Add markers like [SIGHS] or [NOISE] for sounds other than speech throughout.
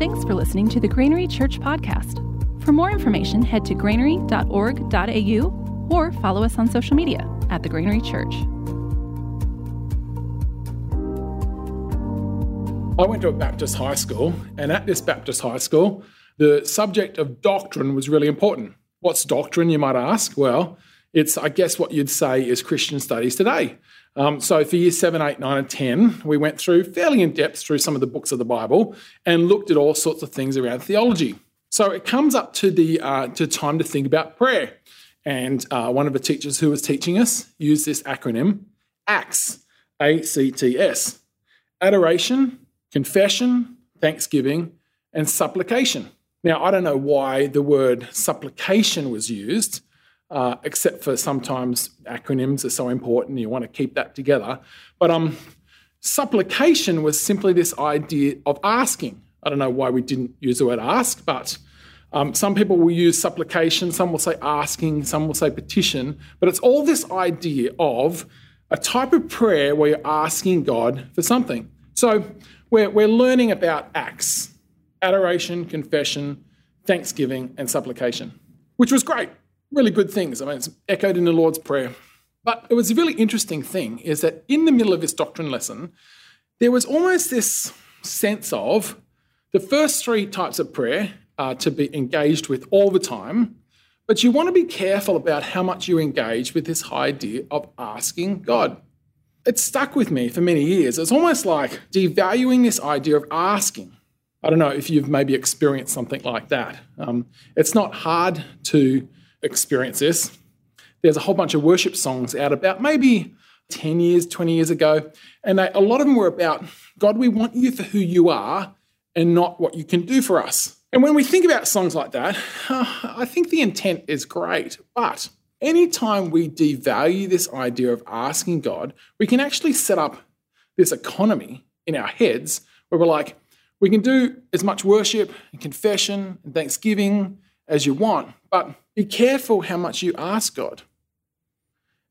Thanks for listening to the Granary Church podcast. For more information, head to granary.org.au or follow us on social media at the Granary Church. I went to a Baptist high school, and at this Baptist high school, the subject of doctrine was really important. What's doctrine, you might ask? Well, it's, I guess, what you'd say is Christian studies today. Um, so for years 7, 8, 9, and 10, we went through fairly in depth through some of the books of the Bible and looked at all sorts of things around theology. So it comes up to the uh, to time to think about prayer. And uh, one of the teachers who was teaching us used this acronym ACTS, A C T S adoration, confession, thanksgiving, and supplication. Now, I don't know why the word supplication was used, uh, except for sometimes acronyms are so important, you want to keep that together. But um, supplication was simply this idea of asking. I don't know why we didn't use the word ask, but um, some people will use supplication, some will say asking, some will say petition, but it's all this idea of a type of prayer where you're asking God for something. So we're, we're learning about acts adoration, confession, thanksgiving, and supplication, which was great. Really good things. I mean, it's echoed in the Lord's Prayer. But it was a really interesting thing is that in the middle of this doctrine lesson, there was almost this sense of the first three types of prayer are to be engaged with all the time, but you want to be careful about how much you engage with this idea of asking God. It stuck with me for many years. It's almost like devaluing this idea of asking. I don't know if you've maybe experienced something like that. Um, it's not hard to experience this. There's a whole bunch of worship songs out about maybe 10 years, 20 years ago, and they, a lot of them were about God, we want you for who you are and not what you can do for us. And when we think about songs like that, uh, [SIGHS] I think the intent is great. But anytime we devalue this idea of asking God, we can actually set up this economy in our heads where we're like, we can do as much worship and confession and thanksgiving as you want, but be careful how much you ask God.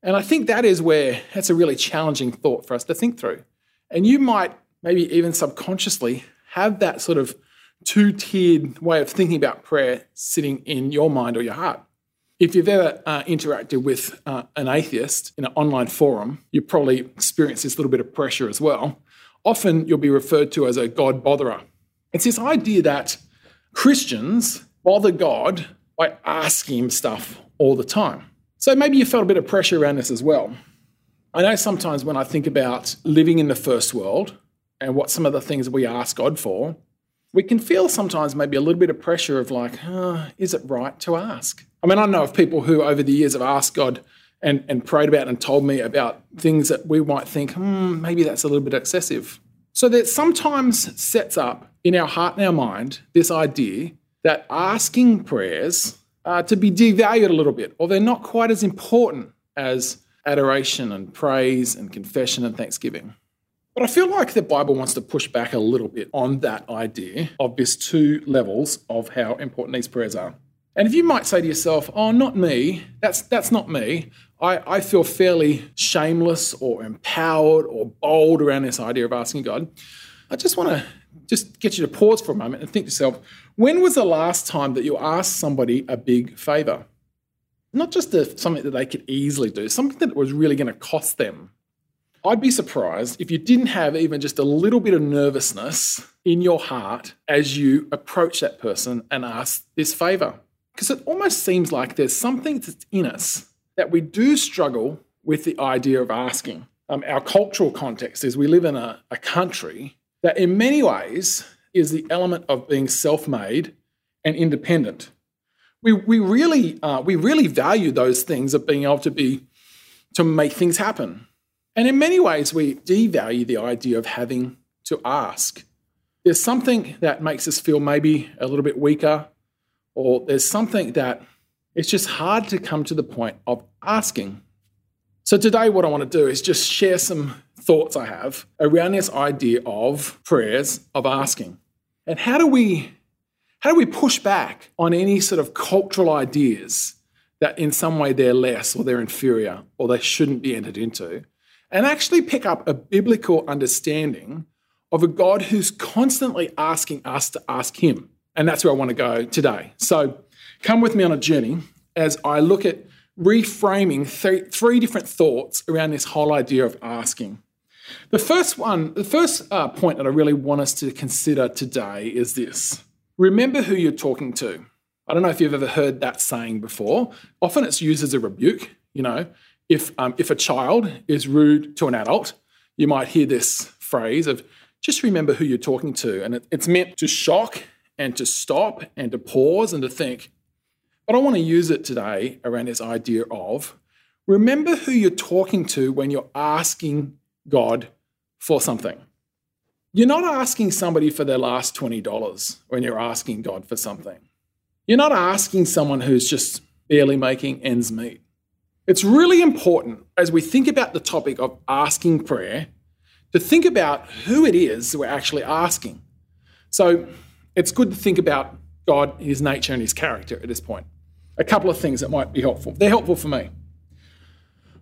And I think that is where that's a really challenging thought for us to think through. And you might maybe even subconsciously have that sort of two tiered way of thinking about prayer sitting in your mind or your heart. If you've ever uh, interacted with uh, an atheist in an online forum, you probably experienced this little bit of pressure as well. Often you'll be referred to as a God botherer. It's this idea that Christians bother God by asking him stuff all the time. So maybe you felt a bit of pressure around this as well. I know sometimes when I think about living in the first world and what some of the things we ask God for, we can feel sometimes maybe a little bit of pressure of like, oh, is it right to ask? I mean, I know of people who over the years have asked God and, and prayed about and told me about things that we might think, hmm, maybe that's a little bit excessive. So that sometimes sets up in our heart and our mind this idea that asking prayers are to be devalued a little bit, or they're not quite as important as adoration and praise and confession and thanksgiving. But I feel like the Bible wants to push back a little bit on that idea of these two levels of how important these prayers are. And if you might say to yourself, oh, not me, that's, that's not me. I, I feel fairly shameless or empowered or bold around this idea of asking God. I just want to just get you to pause for a moment and think to yourself, when was the last time that you asked somebody a big favor? Not just a, something that they could easily do, something that was really going to cost them. I'd be surprised if you didn't have even just a little bit of nervousness in your heart as you approach that person and ask this favor. Because it almost seems like there's something that's in us that we do struggle with the idea of asking. Um, our cultural context is we live in a, a country that, in many ways, is the element of being self made and independent. We, we, really, uh, we really value those things of being able to be to make things happen. And in many ways, we devalue the idea of having to ask. There's something that makes us feel maybe a little bit weaker, or there's something that it's just hard to come to the point of asking. So, today, what I want to do is just share some thoughts I have around this idea of prayers, of asking. And how do we, how do we push back on any sort of cultural ideas that in some way they're less or they're inferior or they shouldn't be entered into? And actually pick up a biblical understanding of a God who's constantly asking us to ask Him. And that's where I want to go today. So come with me on a journey as I look at reframing th- three different thoughts around this whole idea of asking. The first one, the first uh, point that I really want us to consider today is this remember who you're talking to. I don't know if you've ever heard that saying before. Often it's used as a rebuke. You know, if, um, if a child is rude to an adult, you might hear this phrase of just remember who you're talking to. And it, it's meant to shock and to stop and to pause and to think. But I want to use it today around this idea of remember who you're talking to when you're asking God for something. You're not asking somebody for their last $20 when you're asking God for something. You're not asking someone who's just barely making ends meet. It's really important as we think about the topic of asking prayer to think about who it is we're actually asking. So it's good to think about God, his nature, and his character at this point. A couple of things that might be helpful. They're helpful for me.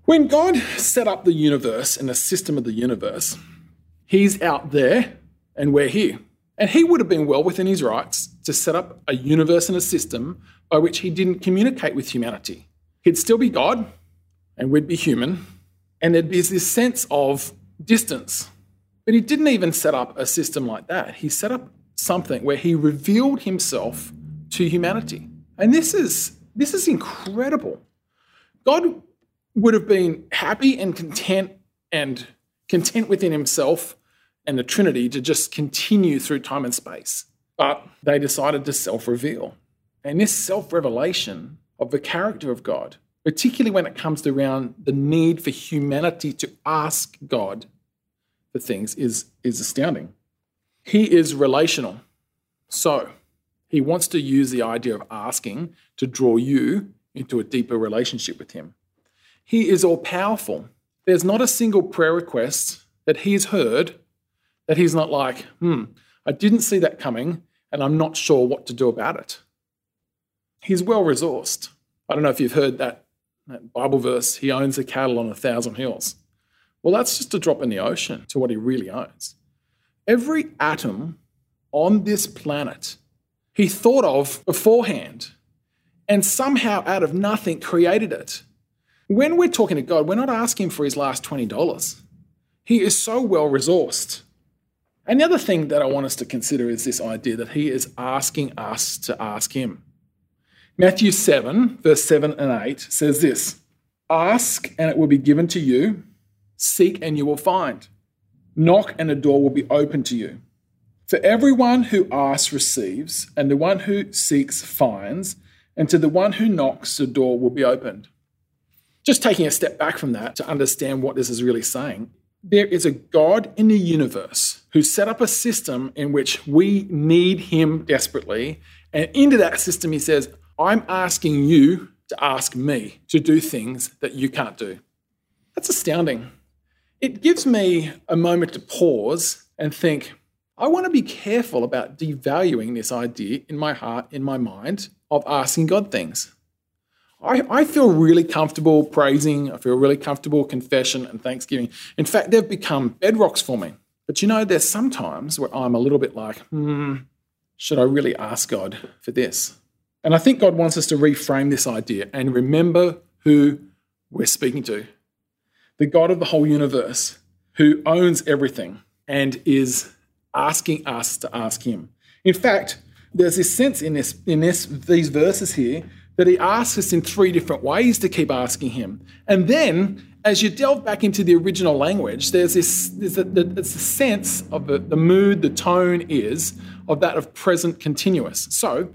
When God set up the universe and the system of the universe, He's out there and we're here. And He would have been well within His rights to set up a universe and a system by which He didn't communicate with humanity. He'd still be God and we'd be human, and there'd be this sense of distance. But He didn't even set up a system like that. He set up something where He revealed Himself to humanity. And this is, this is incredible. God would have been happy and content and content within himself and the Trinity to just continue through time and space. But they decided to self reveal. And this self revelation of the character of God, particularly when it comes to around the need for humanity to ask God for things, is, is astounding. He is relational. So he wants to use the idea of asking to draw you into a deeper relationship with him. He is all powerful. There's not a single prayer request that he's heard that he's not like, hmm, I didn't see that coming and I'm not sure what to do about it. He's well resourced. I don't know if you've heard that, that Bible verse, he owns the cattle on a thousand hills. Well, that's just a drop in the ocean to what he really owns. Every atom on this planet he thought of beforehand and somehow out of nothing created it. When we're talking to God, we're not asking for his last $20. He is so well resourced. And the other thing that I want us to consider is this idea that he is asking us to ask him. Matthew 7, verse 7 and 8 says this Ask and it will be given to you, seek and you will find, knock and the door will be opened to you. For everyone who asks receives, and the one who seeks finds, and to the one who knocks the door will be opened. Just taking a step back from that to understand what this is really saying, there is a God in the universe who set up a system in which we need him desperately. And into that system, he says, I'm asking you to ask me to do things that you can't do. That's astounding. It gives me a moment to pause and think, I want to be careful about devaluing this idea in my heart, in my mind, of asking God things. I, I feel really comfortable praising. I feel really comfortable confession and thanksgiving. In fact, they've become bedrocks for me. But you know, there's sometimes where I'm a little bit like, hmm, should I really ask God for this? And I think God wants us to reframe this idea and remember who we're speaking to the God of the whole universe, who owns everything and is asking us to ask Him. In fact, there's this sense in this in this these verses here that he asks us in three different ways to keep asking him. And then, as you delve back into the original language, there's this there's a, sense of the, the mood, the tone is of that of present continuous. So,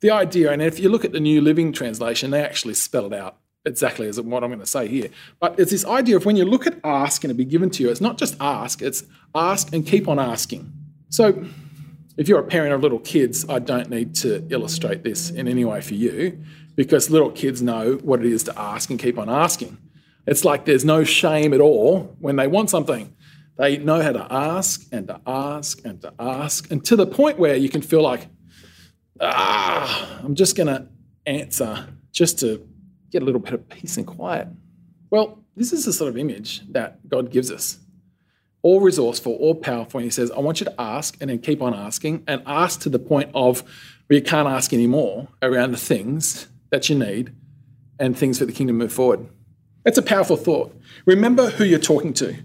the idea, and if you look at the New Living Translation, they actually spell it out exactly as what I'm going to say here. But it's this idea of when you look at ask and it be given to you, it's not just ask, it's ask and keep on asking. So, if you're a parent of little kids, I don't need to illustrate this in any way for you because little kids know what it is to ask and keep on asking. It's like there's no shame at all when they want something. They know how to ask and to ask and to ask, and to the point where you can feel like, ah, I'm just going to answer just to get a little bit of peace and quiet. Well, this is the sort of image that God gives us. all resourceful, all powerful. And he says, I want you to ask and then keep on asking and ask to the point of where you can't ask anymore around the things that you need and things for the kingdom move forward. That's a powerful thought. Remember who you're talking to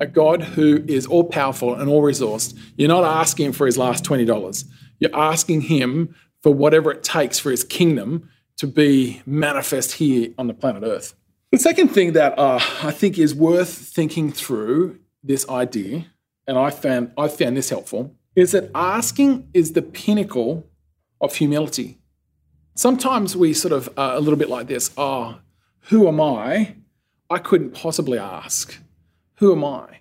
a God who is all powerful and all resourced. You're not asking him for his last $20. You're asking him for whatever it takes for his kingdom to be manifest here on the planet Earth. The second thing that uh, I think is worth thinking through this idea, and I found I found this helpful, is that asking is the pinnacle of humility. Sometimes we sort of a little bit like this. Oh, who am I? I couldn't possibly ask. Who am I?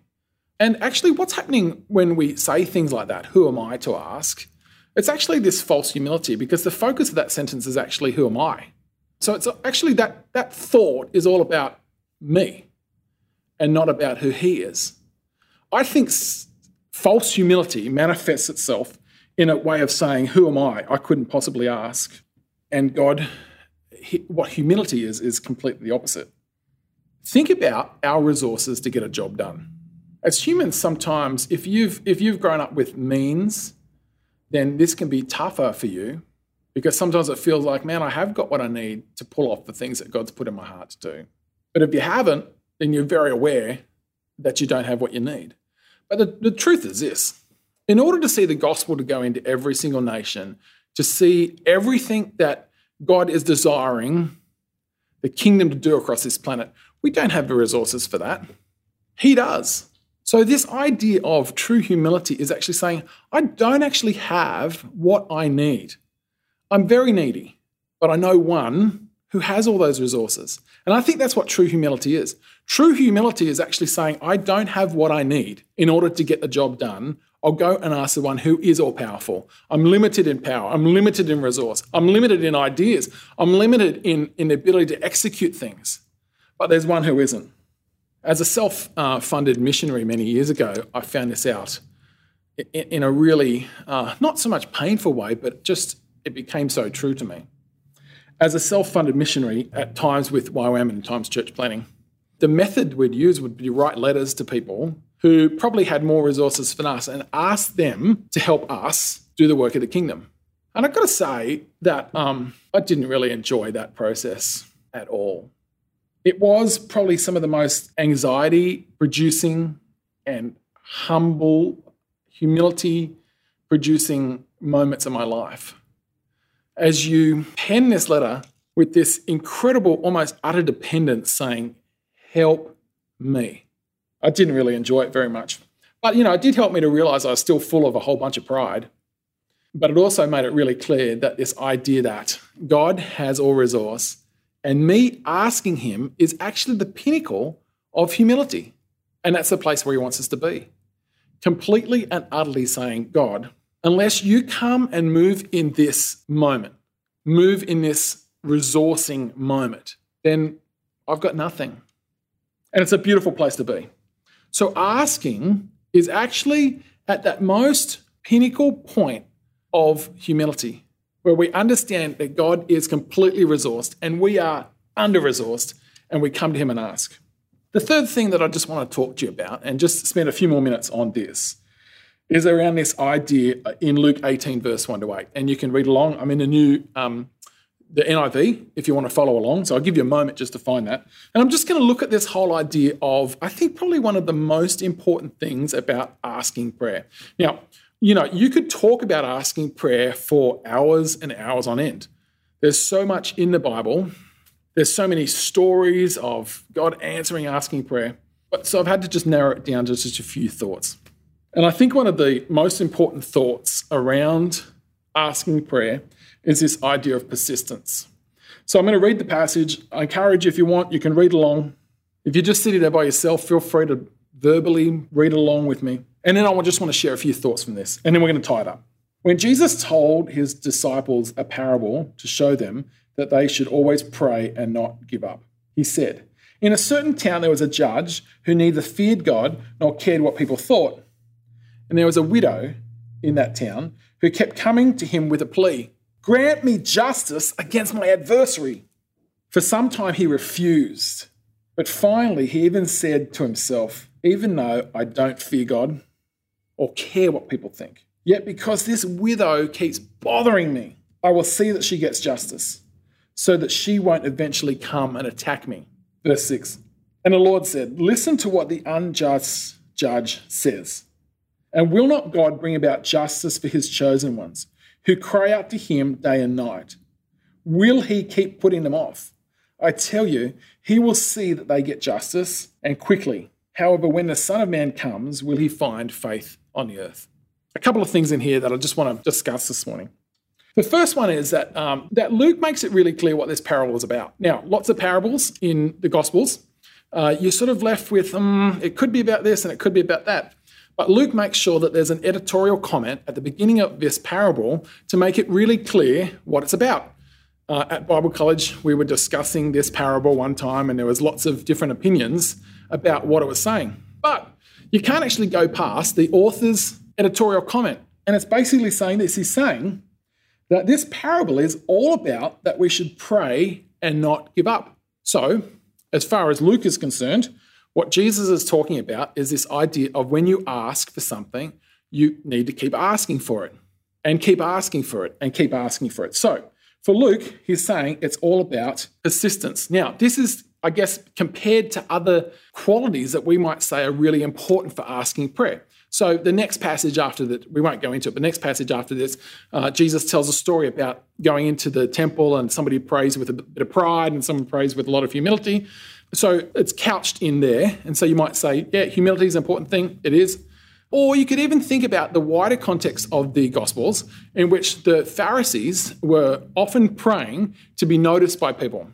And actually, what's happening when we say things like that, who am I to ask? It's actually this false humility because the focus of that sentence is actually, who am I? So it's actually that, that thought is all about me and not about who he is. I think false humility manifests itself in a way of saying, Who am I? I couldn't possibly ask. And God, what humility is, is completely the opposite. Think about our resources to get a job done. As humans, sometimes if you've if you've grown up with means, then this can be tougher for you because sometimes it feels like, man, I have got what I need to pull off the things that God's put in my heart to do. But if you haven't, then you're very aware that you don't have what you need. But the, the truth is this in order to see the gospel to go into every single nation, to see everything that God is desiring the kingdom to do across this planet, we don't have the resources for that. He does. So, this idea of true humility is actually saying, I don't actually have what I need. I'm very needy, but I know one who has all those resources. And I think that's what true humility is. True humility is actually saying, I don't have what I need in order to get the job done. I'll go and ask the one who is all powerful. I'm limited in power. I'm limited in resource. I'm limited in ideas. I'm limited in, in the ability to execute things but there's one who isn't. As a self funded missionary many years ago, I found this out in a really uh, not so much painful way, but just it became so true to me. As a self funded missionary, at times with YWAM and at times church planning, the method we'd use would be write letters to people who probably had more resources than us and ask them to help us do the work of the kingdom. And I've got to say that um, I didn't really enjoy that process at all. It was probably some of the most anxiety producing and humble, humility producing moments of my life. As you pen this letter with this incredible, almost utter dependence saying, Help me. I didn't really enjoy it very much. But, you know, it did help me to realize I was still full of a whole bunch of pride. But it also made it really clear that this idea that God has all resource and me asking him is actually the pinnacle of humility. And that's the place where he wants us to be. Completely and utterly saying, God, unless you come and move in this moment, move in this resourcing moment, then I've got nothing. And it's a beautiful place to be. So asking is actually at that most pinnacle point of humility where we understand that God is completely resourced and we are under resourced, and we come to Him and ask. The third thing that I just want to talk to you about, and just spend a few more minutes on this, is around this idea in Luke 18, verse 1 to 8. And you can read along. I'm in the new, um, the NIV, if you want to follow along. So I'll give you a moment just to find that. And I'm just going to look at this whole idea of, I think, probably one of the most important things about asking prayer. Now, you know, you could talk about asking prayer for hours and hours on end. There's so much in the Bible. There's so many stories of God answering, asking prayer. But so I've had to just narrow it down to just a few thoughts. And I think one of the most important thoughts around asking prayer is this idea of persistence. So I'm going to read the passage. I encourage you, if you want, you can read along. If you're just sitting there by yourself, feel free to verbally read along with me. And then I just want to share a few thoughts from this, and then we're going to tie it up. When Jesus told his disciples a parable to show them that they should always pray and not give up, he said, In a certain town there was a judge who neither feared God nor cared what people thought. And there was a widow in that town who kept coming to him with a plea Grant me justice against my adversary. For some time he refused. But finally, he even said to himself, Even though I don't fear God or care what people think, yet because this widow keeps bothering me, I will see that she gets justice, so that she won't eventually come and attack me. Verse 6. And the Lord said, Listen to what the unjust judge says. And will not God bring about justice for his chosen ones, who cry out to him day and night? Will he keep putting them off? I tell you, he will see that they get justice and quickly. However, when the Son of Man comes, will he find faith on the earth? A couple of things in here that I just want to discuss this morning. The first one is that, um, that Luke makes it really clear what this parable is about. Now, lots of parables in the Gospels. Uh, you're sort of left with, um, it could be about this and it could be about that. But Luke makes sure that there's an editorial comment at the beginning of this parable to make it really clear what it's about. Uh, at Bible College, we were discussing this parable one time, and there was lots of different opinions about what it was saying. But you can't actually go past the author's editorial comment. And it's basically saying this he's saying that this parable is all about that we should pray and not give up. So, as far as Luke is concerned, what Jesus is talking about is this idea of when you ask for something, you need to keep asking for it and keep asking for it and keep asking for it. So, for Luke, he's saying it's all about persistence. Now, this is, I guess, compared to other qualities that we might say are really important for asking prayer. So, the next passage after that, we won't go into it, but the next passage after this, uh, Jesus tells a story about going into the temple and somebody prays with a bit of pride and someone prays with a lot of humility. So, it's couched in there. And so, you might say, yeah, humility is an important thing. It is. Or you could even think about the wider context of the Gospels, in which the Pharisees were often praying to be noticed by people.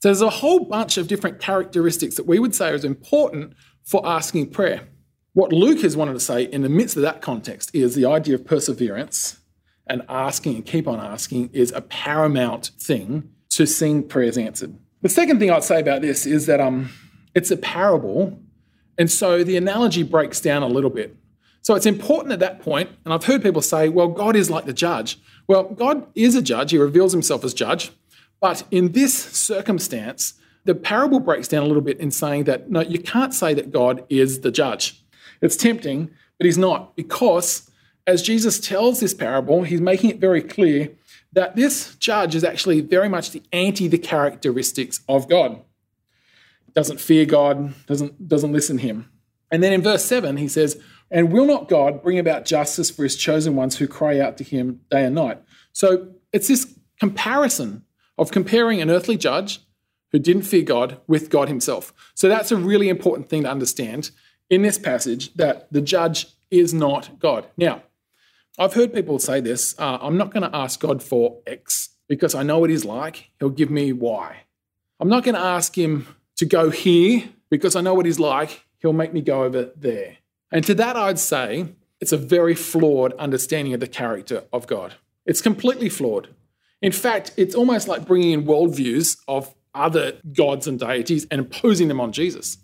So there's a whole bunch of different characteristics that we would say is important for asking prayer. What Luke has wanted to say in the midst of that context is the idea of perseverance and asking and keep on asking is a paramount thing to seeing prayers answered. The second thing I'd say about this is that um, it's a parable, and so the analogy breaks down a little bit. So it's important at that point, and I've heard people say, well, God is like the judge. Well, God is a judge, he reveals himself as judge. But in this circumstance, the parable breaks down a little bit in saying that no, you can't say that God is the judge. It's tempting, but he's not, because as Jesus tells this parable, he's making it very clear that this judge is actually very much the anti the characteristics of God. Doesn't fear God, doesn't, doesn't listen to him. And then in verse 7, he says, and will not God bring about justice for his chosen ones who cry out to him day and night? So it's this comparison of comparing an earthly judge who didn't fear God with God himself. So that's a really important thing to understand in this passage that the judge is not God. Now, I've heard people say this uh, I'm not going to ask God for X because I know what he's like. He'll give me Y. I'm not going to ask him to go here because I know what he's like. He'll make me go over there. And to that, I'd say it's a very flawed understanding of the character of God. It's completely flawed. In fact, it's almost like bringing in worldviews of other gods and deities and imposing them on Jesus.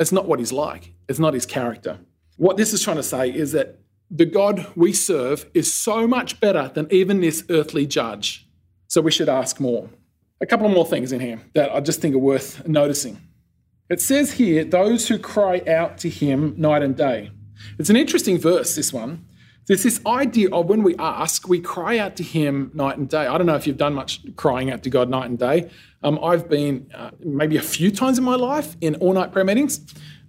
It's not what he's like, it's not his character. What this is trying to say is that the God we serve is so much better than even this earthly judge. So we should ask more. A couple of more things in here that I just think are worth noticing. It says here, those who cry out to him night and day. It's an interesting verse, this one. There's this idea of when we ask, we cry out to him night and day. I don't know if you've done much crying out to God night and day. Um, I've been uh, maybe a few times in my life in all night prayer meetings.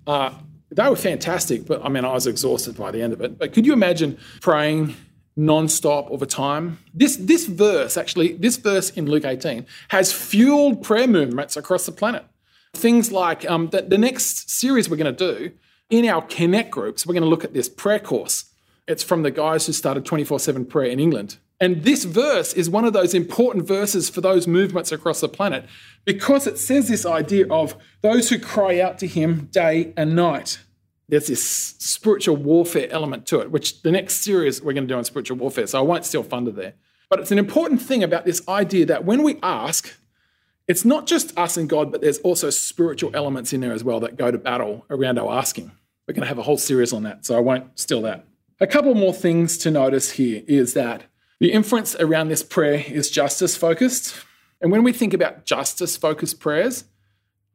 Uh, they were fantastic, but I mean, I was exhausted by the end of it. But could you imagine praying non-stop the time? This, this verse, actually, this verse in Luke 18 has fueled prayer movements across the planet. Things like um, the, the next series we're going to do in our Connect groups, we're going to look at this prayer course. It's from the guys who started 24 7 prayer in England. And this verse is one of those important verses for those movements across the planet because it says this idea of those who cry out to him day and night. There's this spiritual warfare element to it, which the next series we're going to do on spiritual warfare, so I won't steal thunder there. But it's an important thing about this idea that when we ask, it's not just us and God, but there's also spiritual elements in there as well that go to battle around our asking. We're going to have a whole series on that, so I won't steal that. A couple more things to notice here is that the inference around this prayer is justice focused. And when we think about justice focused prayers,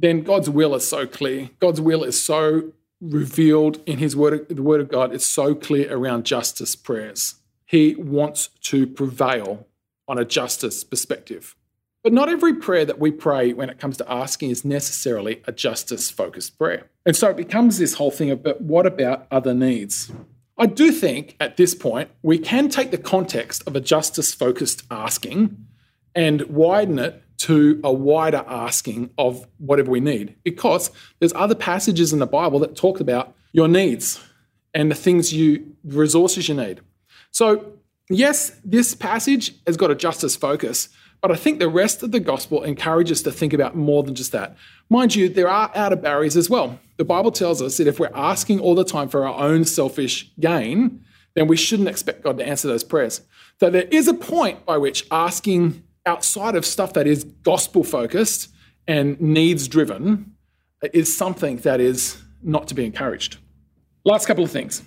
then God's will is so clear. God's will is so revealed in his word, the word of God. It's so clear around justice prayers. He wants to prevail on a justice perspective. But not every prayer that we pray when it comes to asking is necessarily a justice focused prayer. And so it becomes this whole thing about what about other needs? I do think at this point we can take the context of a justice focused asking and widen it to a wider asking of whatever we need because there's other passages in the Bible that talk about your needs and the things you resources you need. So, yes, this passage has got a justice focus, but I think the rest of the gospel encourages us to think about more than just that. Mind you, there are outer barriers as well. The Bible tells us that if we're asking all the time for our own selfish gain, then we shouldn't expect God to answer those prayers. So there is a point by which asking outside of stuff that is gospel focused and needs driven is something that is not to be encouraged. Last couple of things.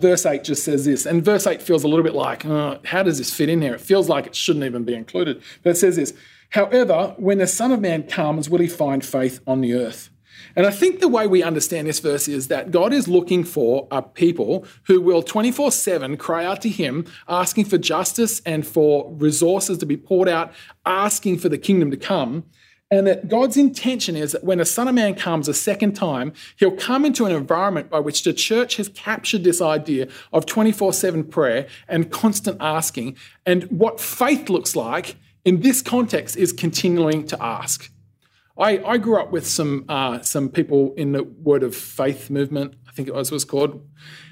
Verse 8 just says this, and verse 8 feels a little bit like, oh, how does this fit in here? It feels like it shouldn't even be included. But it says this However, when the Son of Man comes, will he find faith on the earth? And I think the way we understand this verse is that God is looking for a people who will 24 7 cry out to Him, asking for justice and for resources to be poured out, asking for the kingdom to come. And that God's intention is that when a Son of Man comes a second time, he'll come into an environment by which the church has captured this idea of 24 7 prayer and constant asking. And what faith looks like in this context is continuing to ask. I, I grew up with some uh, some people in the Word of Faith movement, I think it was was called.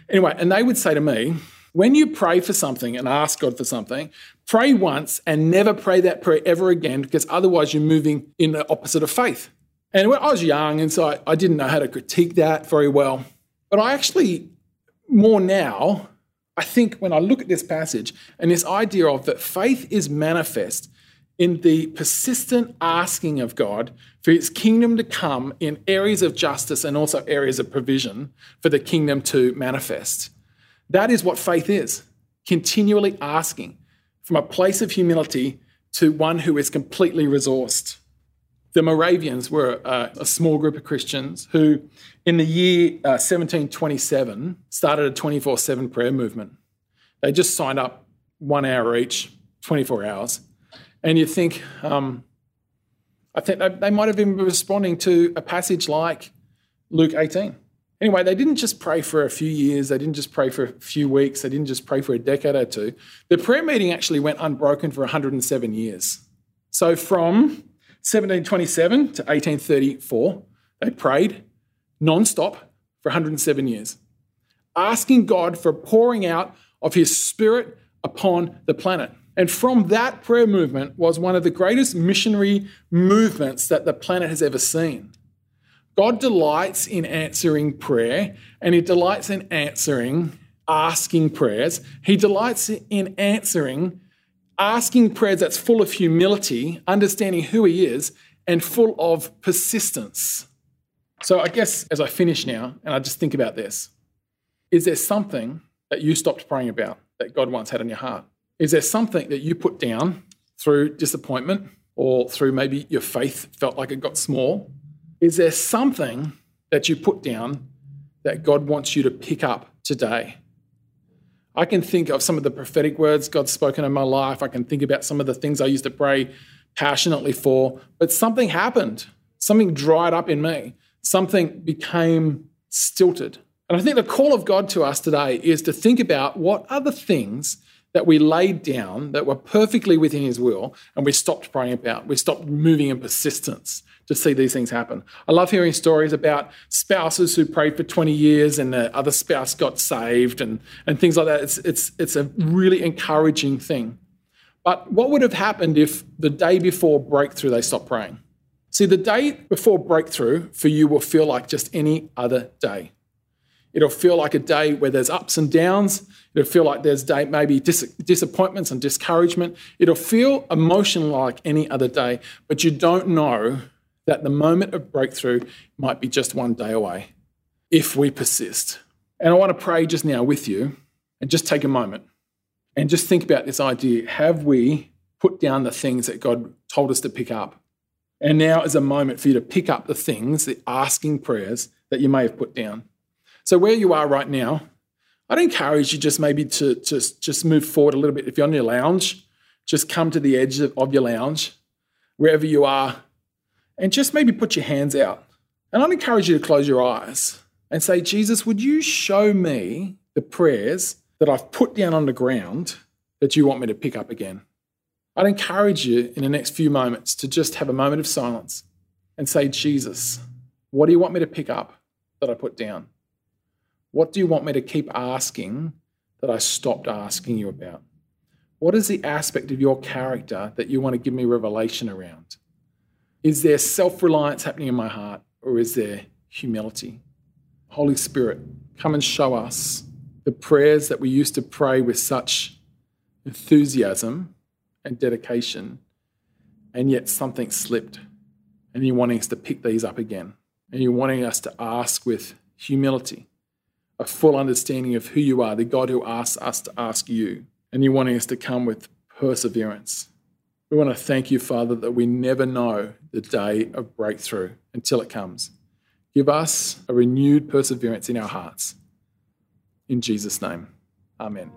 Anyway, and they would say to me, when you pray for something and ask God for something, pray once and never pray that prayer ever again, because otherwise you're moving in the opposite of faith. And when I was young, and so I, didn't know how to critique that very well. But I actually, more now, I think when I look at this passage and this idea of that faith is manifest in the persistent asking of God for his kingdom to come in areas of justice and also areas of provision for the kingdom to manifest. That is what faith is continually asking from a place of humility to one who is completely resourced. The Moravians were a, a small group of Christians who, in the year uh, 1727, started a 24 7 prayer movement. They just signed up one hour each, 24 hours and you think, um, I think they, they might have been responding to a passage like Luke 18. Anyway, they didn't just pray for a few years, they didn't just pray for a few weeks, they didn't just pray for a decade or two. The prayer meeting actually went unbroken for 107 years. So from 1727 to 1834, they prayed non-stop for 107 years, asking God for pouring out of his spirit upon the planet. And from that prayer movement was one of the greatest missionary movements that the planet has ever seen. God delights in answering prayer, and He delights in answering asking prayers. He delights in answering asking prayers that's full of humility, understanding who He is, and full of persistence. So, I guess as I finish now, and I just think about this, is there something that you stopped praying about that God once had in your heart? Is there something that you put down through disappointment or through maybe your faith felt like it got small? Is there something that you put down that God wants you to pick up today? I can think of some of the prophetic words God's spoken in my life. I can think about some of the things I used to pray passionately for, but something happened. Something dried up in me. Something became stilted. And I think the call of God to us today is to think about what are the things that we laid down that were perfectly within his will and we stopped praying about. We stopped moving in persistence to see these things happen. I love hearing stories about spouses who prayed for 20 years and the other spouse got saved and, and things like that. It's, it's, it's a really encouraging thing. But what would have happened if the day before breakthrough they stopped praying? See, the day before breakthrough for you will feel like just any other day. It'll feel like a day where there's ups and downs. It'll feel like there's day, maybe dis- disappointments and discouragement. It'll feel emotional like any other day, but you don't know that the moment of breakthrough might be just one day away if we persist. And I want to pray just now with you and just take a moment and just think about this idea. Have we put down the things that God told us to pick up? And now is a moment for you to pick up the things, the asking prayers that you may have put down. So, where you are right now, I'd encourage you just maybe to just, just move forward a little bit. If you're on your lounge, just come to the edge of, of your lounge, wherever you are, and just maybe put your hands out. And I'd encourage you to close your eyes and say, Jesus, would you show me the prayers that I've put down on the ground that you want me to pick up again? I'd encourage you in the next few moments to just have a moment of silence and say, Jesus, what do you want me to pick up that I put down? What do you want me to keep asking that I stopped asking you about? What is the aspect of your character that you want to give me revelation around? Is there self reliance happening in my heart or is there humility? Holy Spirit, come and show us the prayers that we used to pray with such enthusiasm and dedication, and yet something slipped. And you're wanting us to pick these up again. And you're wanting us to ask with humility, a full understanding of who you are, the God who asks us to ask you. And you're wanting us to come with perseverance. We want to thank you, Father, that we never know the day of breakthrough until it comes. Give us a renewed perseverance in our hearts. In Jesus' name, amen.